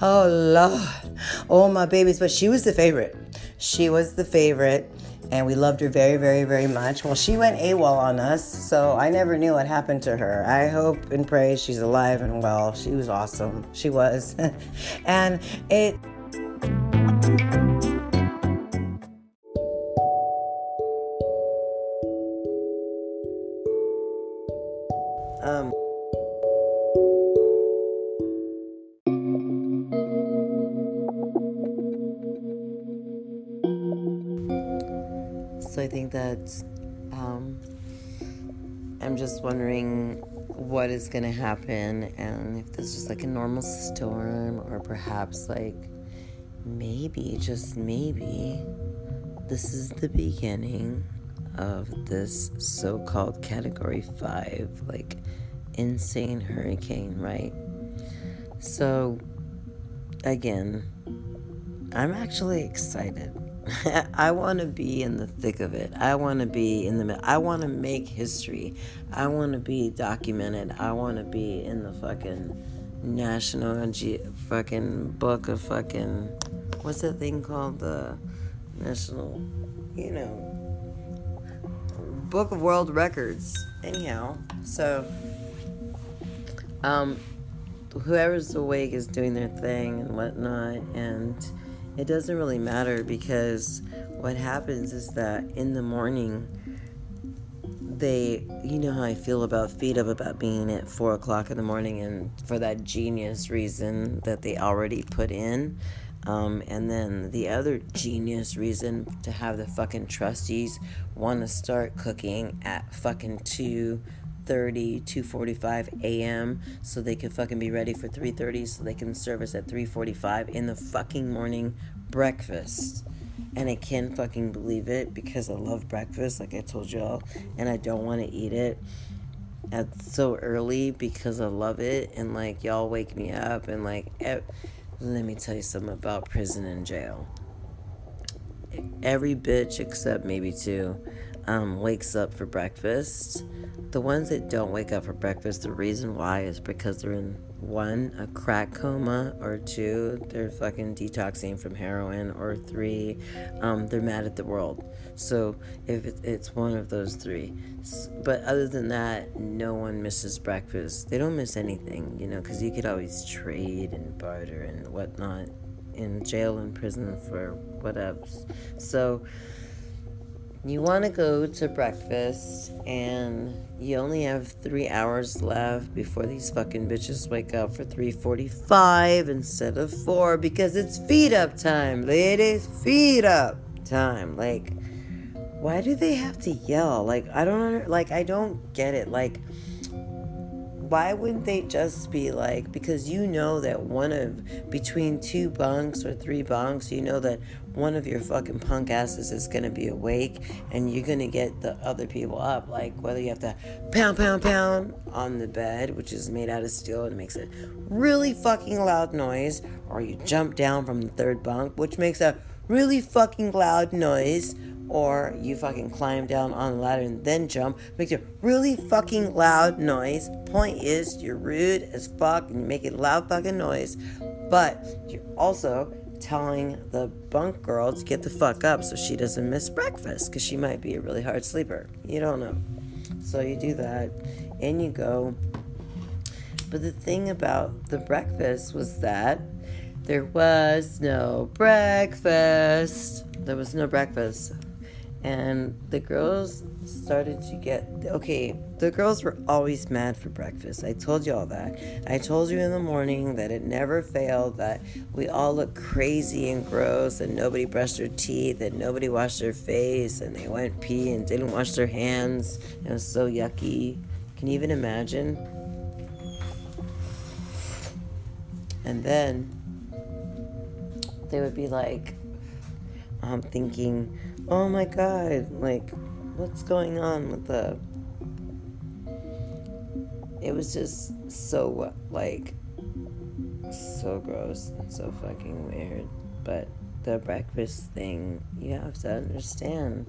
Oh Lord, all my babies. But she was the favorite. She was the favorite, and we loved her very, very, very much. Well, she went AWOL on us, so I never knew what happened to her. I hope and pray she's alive and well. She was awesome. She was, and it. Just wondering what is going to happen and if this is like a normal storm or perhaps like maybe, just maybe, this is the beginning of this so called category five, like insane hurricane, right? So, again, I'm actually excited. I want to be in the thick of it. I want to be in the. I want to make history. I want to be documented. I want to be in the fucking national Ge- fucking book of fucking what's that thing called the national, you know, book of world records. Anyhow, so um, whoever's awake is doing their thing and whatnot, and it doesn't really matter because what happens is that in the morning they you know how i feel about feed up about being at four o'clock in the morning and for that genius reason that they already put in um, and then the other genius reason to have the fucking trustees want to start cooking at fucking 2 30 2:45 a.m. so they can fucking be ready for 3:30 so they can service at 3:45 in the fucking morning breakfast. And I can't fucking believe it because I love breakfast like I told y'all and I don't want to eat it at so early because I love it and like y'all wake me up and like let me tell you something about prison and jail. Every bitch except maybe two um, wakes up for breakfast. The ones that don't wake up for breakfast, the reason why is because they're in one, a crack coma, or two, they're fucking detoxing from heroin, or three, um, they're mad at the world. So if it's one of those three, but other than that, no one misses breakfast. They don't miss anything, you know, because you could always trade and barter and whatnot in jail and prison for whatever. So you want to go to breakfast and you only have three hours left before these fucking bitches wake up for 3.45 instead of 4 because it's feed up time ladies feed up time. Like why do they have to yell? Like i don't like i don't get it. Like why wouldn't they just be like because you know that one of between two bunks or three bunks you know that one of your fucking punk asses is gonna be awake and you're gonna get the other people up like whether you have to pound pound pound on the bed which is made out of steel and makes a really fucking loud noise or you jump down from the third bunk which makes a really fucking loud noise or you fucking climb down on the ladder and then jump, makes a really fucking loud noise. Point is, you're rude as fuck and you make a loud fucking noise, but you're also telling the bunk girl to get the fuck up so she doesn't miss breakfast because she might be a really hard sleeper. You don't know. So you do that and you go. But the thing about the breakfast was that there was no breakfast. There was no breakfast. And the girls started to get okay. The girls were always mad for breakfast. I told you all that. I told you in the morning that it never failed, that we all looked crazy and gross, and nobody brushed their teeth, and nobody washed their face, and they went pee and didn't wash their hands. It was so yucky. Can you even imagine? And then they would be like, I'm thinking, oh my god, like, what's going on with the. It was just so, like, so gross and so fucking weird. But the breakfast thing, you have to understand,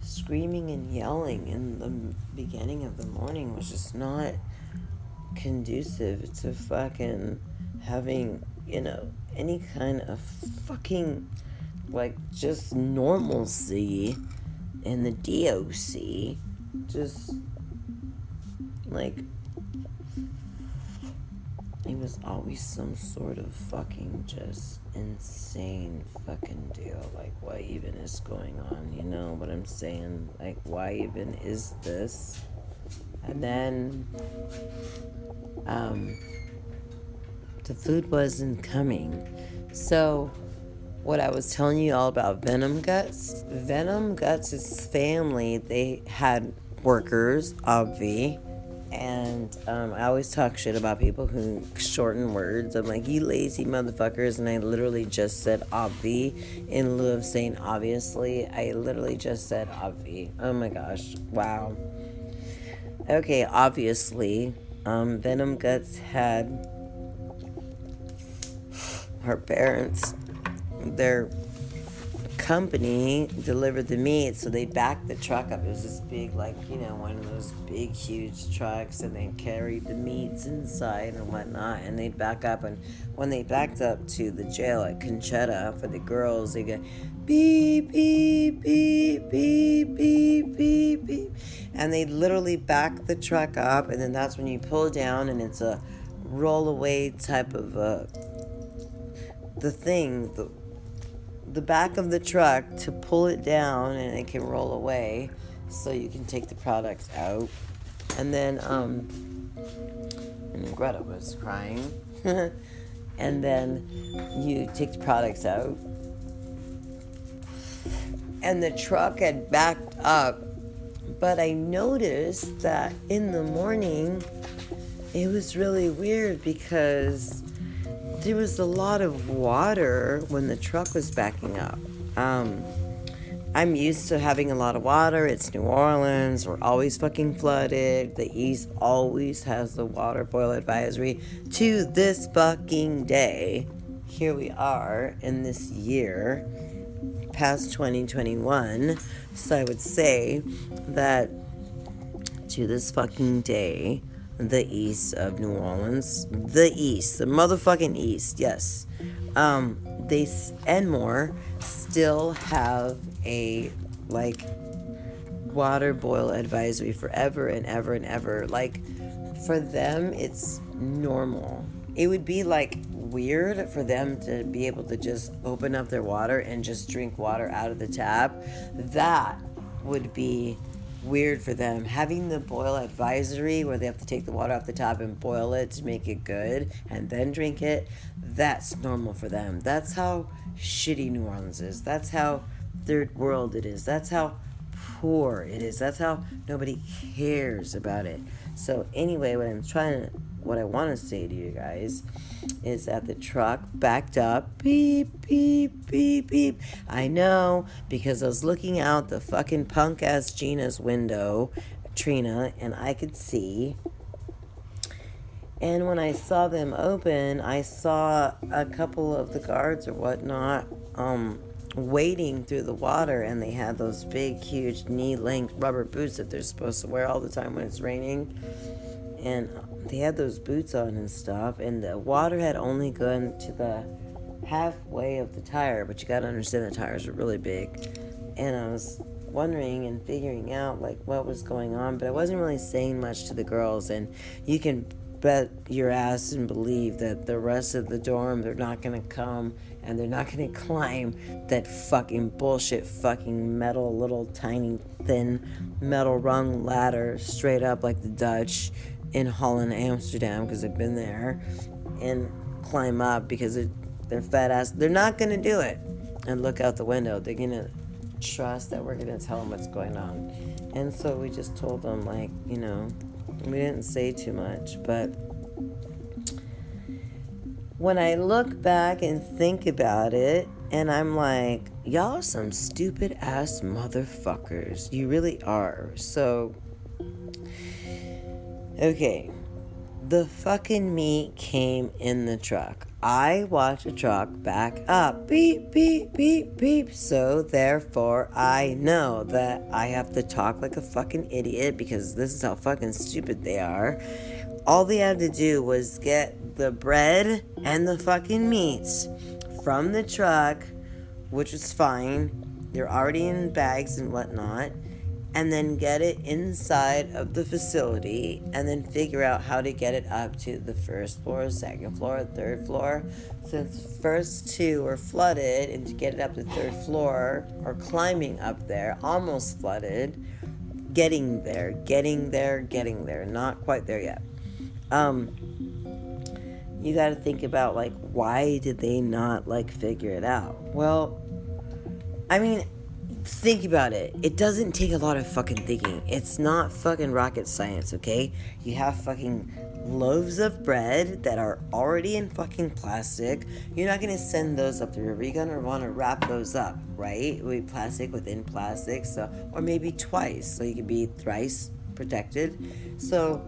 screaming and yelling in the beginning of the morning was just not conducive to fucking having, you know, any kind of fucking like just normalcy in the DOC. Just like was always some sort of fucking just insane fucking deal. Like, what even is going on? You know what I'm saying? Like, why even is this? And then, um, the food wasn't coming. So, what I was telling you all about Venom Guts, Venom Guts' family, they had workers, obvi, and um, I always talk shit about people who shorten words. I'm like, you lazy motherfuckers, and I literally just said obvi in lieu of saying obviously. I literally just said obvi. Oh my gosh, wow. Okay, obviously, um, Venom Guts had her parents, their company delivered the meat, so they backed the truck up. It was this big, like, you know, one of those big, huge trucks, and they carried the meats inside and whatnot. And they'd back up, and when they backed up to the jail at Conchetta for the girls, they go beep, beep, beep, beep, beep, beep, beep. And they literally back the truck up, and then that's when you pull down, and it's a rollaway type of uh, the thing, the the back of the truck to pull it down and it can roll away so you can take the products out. And then um and Greta was crying. and then you take the products out. And the truck had backed up. But I noticed that in the morning it was really weird because there was a lot of water when the truck was backing up. Um, I'm used to having a lot of water. It's New Orleans. We're always fucking flooded. The East always has the water boil advisory. To this fucking day, here we are in this year, past 2021. So I would say that to this fucking day, the east of New Orleans, the east, the motherfucking east, yes. Um, they and more still have a like water boil advisory forever and ever and ever. Like for them, it's normal. It would be like weird for them to be able to just open up their water and just drink water out of the tap. That would be weird for them. Having the boil advisory where they have to take the water off the top and boil it to make it good and then drink it, that's normal for them. That's how shitty New Orleans is. That's how third world it is. That's how poor it is. That's how nobody cares about it. So anyway, what I'm trying to what I want to say to you guys is that the truck backed up. Beep, beep, beep, beep. I know because I was looking out the fucking punk ass Gina's window, Trina, and I could see. And when I saw them open, I saw a couple of the guards or whatnot um, wading through the water, and they had those big, huge knee length rubber boots that they're supposed to wear all the time when it's raining. And they had those boots on and stuff, and the water had only gone to the halfway of the tire, but you gotta understand the tires are really big. And I was wondering and figuring out like what was going on, but I wasn't really saying much to the girls. And you can bet your ass and believe that the rest of the dorm they're not gonna come and they're not gonna climb that fucking bullshit fucking metal little tiny thin metal rung ladder straight up like the Dutch in Holland, Amsterdam, because I've been there, and climb up because they're, they're fat ass. They're not gonna do it and look out the window. They're gonna trust that we're gonna tell them what's going on. And so we just told them, like, you know, we didn't say too much, but when I look back and think about it, and I'm like, y'all are some stupid ass motherfuckers. You really are. So, okay. The fucking meat came in the truck. I watch a truck back up. Beep, beep, beep, beep. So, therefore, I know that I have to talk like a fucking idiot because this is how fucking stupid they are. All they had to do was get the bread and the fucking meats from the truck, which was fine. They're already in bags and whatnot and then get it inside of the facility and then figure out how to get it up to the first floor, second floor, third floor. Since first two were flooded and to get it up to third floor or climbing up there, almost flooded, getting there, getting there, getting there, not quite there yet. Um you got to think about like why did they not like figure it out? Well, I mean, think about it. It doesn't take a lot of fucking thinking. It's not fucking rocket science, okay? You have fucking loaves of bread that are already in fucking plastic. You're not gonna send those up the river. You're gonna wanna wrap those up, right? With plastic within plastic, so or maybe twice, so you can be thrice protected. So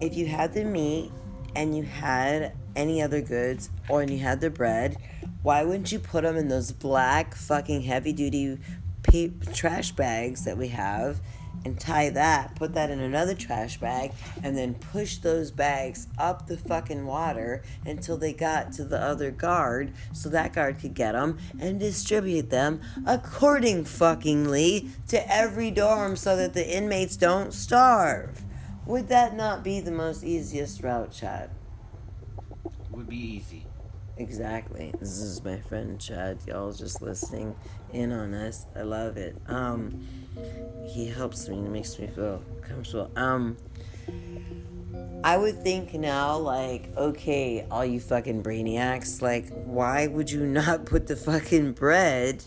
if you had the meat and you had any other goods or you had the bread, why wouldn't you put them in those black fucking heavy duty trash bags that we have and tie that, put that in another trash bag, and then push those bags up the fucking water until they got to the other guard so that guard could get them and distribute them according fuckingly to every dorm so that the inmates don't starve. Would that not be the most easiest route, Chad? Would be easy. Exactly. This is my friend Chad. Y'all just listening in on us. I love it. Um, he helps me. It makes me feel comfortable. Um, I would think now, like, okay, all you fucking brainiacs, like, why would you not put the fucking bread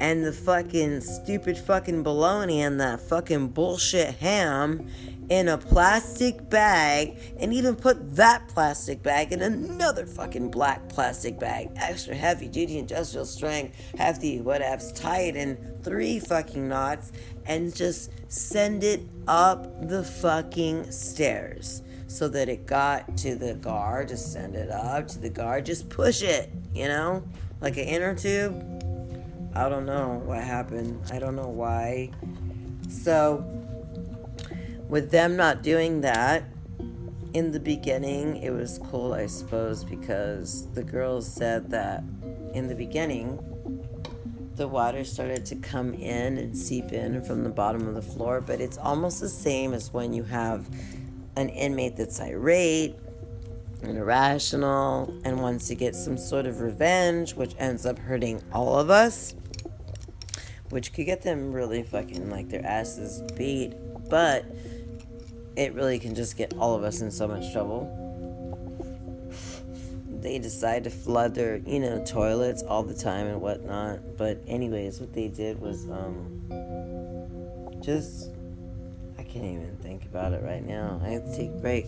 and the fucking stupid fucking bologna and that fucking bullshit ham in a plastic bag and even put that plastic bag in another fucking black plastic bag, extra heavy duty industrial strength, hefty, whatevs, tie it in three fucking knots and just send it up the fucking stairs so that it got to the guard, just send it up to the guard, just push it, you know, like an inner tube. I don't know what happened. I don't know why. So, with them not doing that in the beginning it was cool i suppose because the girls said that in the beginning the water started to come in and seep in from the bottom of the floor but it's almost the same as when you have an inmate that's irate and irrational and wants to get some sort of revenge which ends up hurting all of us which could get them really fucking like their asses beat but it really can just get all of us in so much trouble. They decide to flood their, you know, toilets all the time and whatnot. But anyways, what they did was um just I can't even think about it right now. I have to take a break.